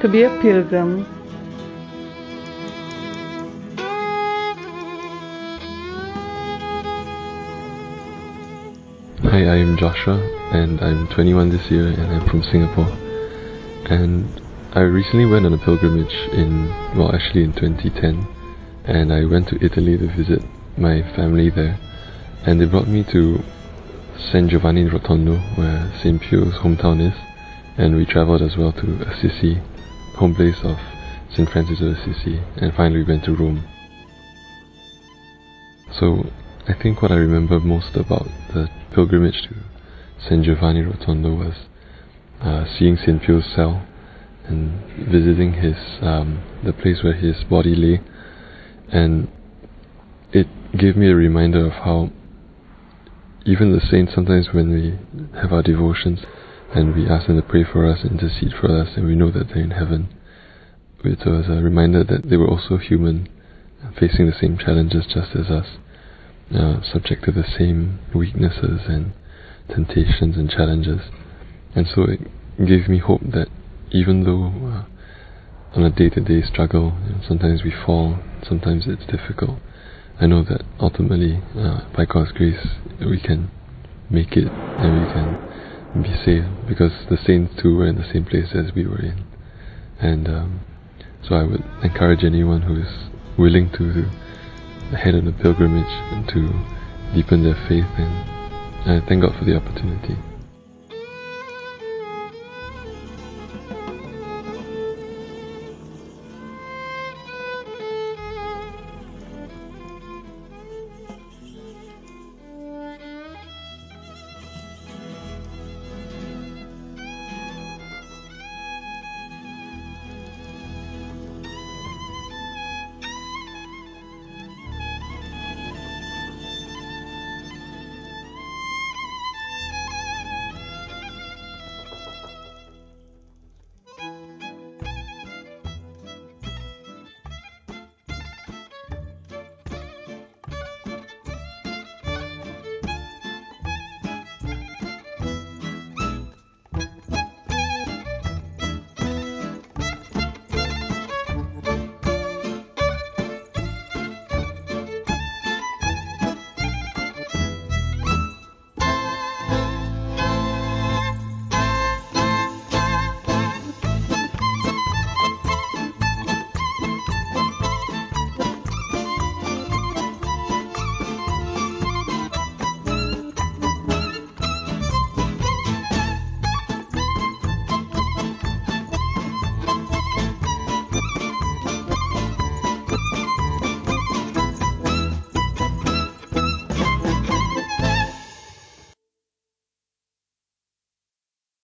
to be a pilgrim. Hi, I'm Joshua and I'm 21 this year and I'm from Singapore. And I recently went on a pilgrimage in, well, actually in 2010, and I went to Italy to visit my family there. And they brought me to San Giovanni Rotondo, where St. Pio's hometown is, and we traveled as well to Assisi, home place of St. Francis of Assisi, and finally we went to Rome. So I think what I remember most about the pilgrimage to San Giovanni Rotondo was uh, seeing St. Pio's cell and visiting his um, the place where his body lay, and it gave me a reminder of how even the saints sometimes when we have our devotions and we ask them to pray for us intercede for us and we know that they're in heaven. It was a reminder that they were also human facing the same challenges just as us uh, subject to the same weaknesses and temptations and challenges. And so it gave me hope that even though uh, on a day-to-day struggle you know, sometimes we fall sometimes it's difficult I know that ultimately, uh, by God's grace, we can make it and we can be saved because the saints too were in the same place as we were in. And um, so I would encourage anyone who is willing to head on a pilgrimage and to deepen their faith and I thank God for the opportunity.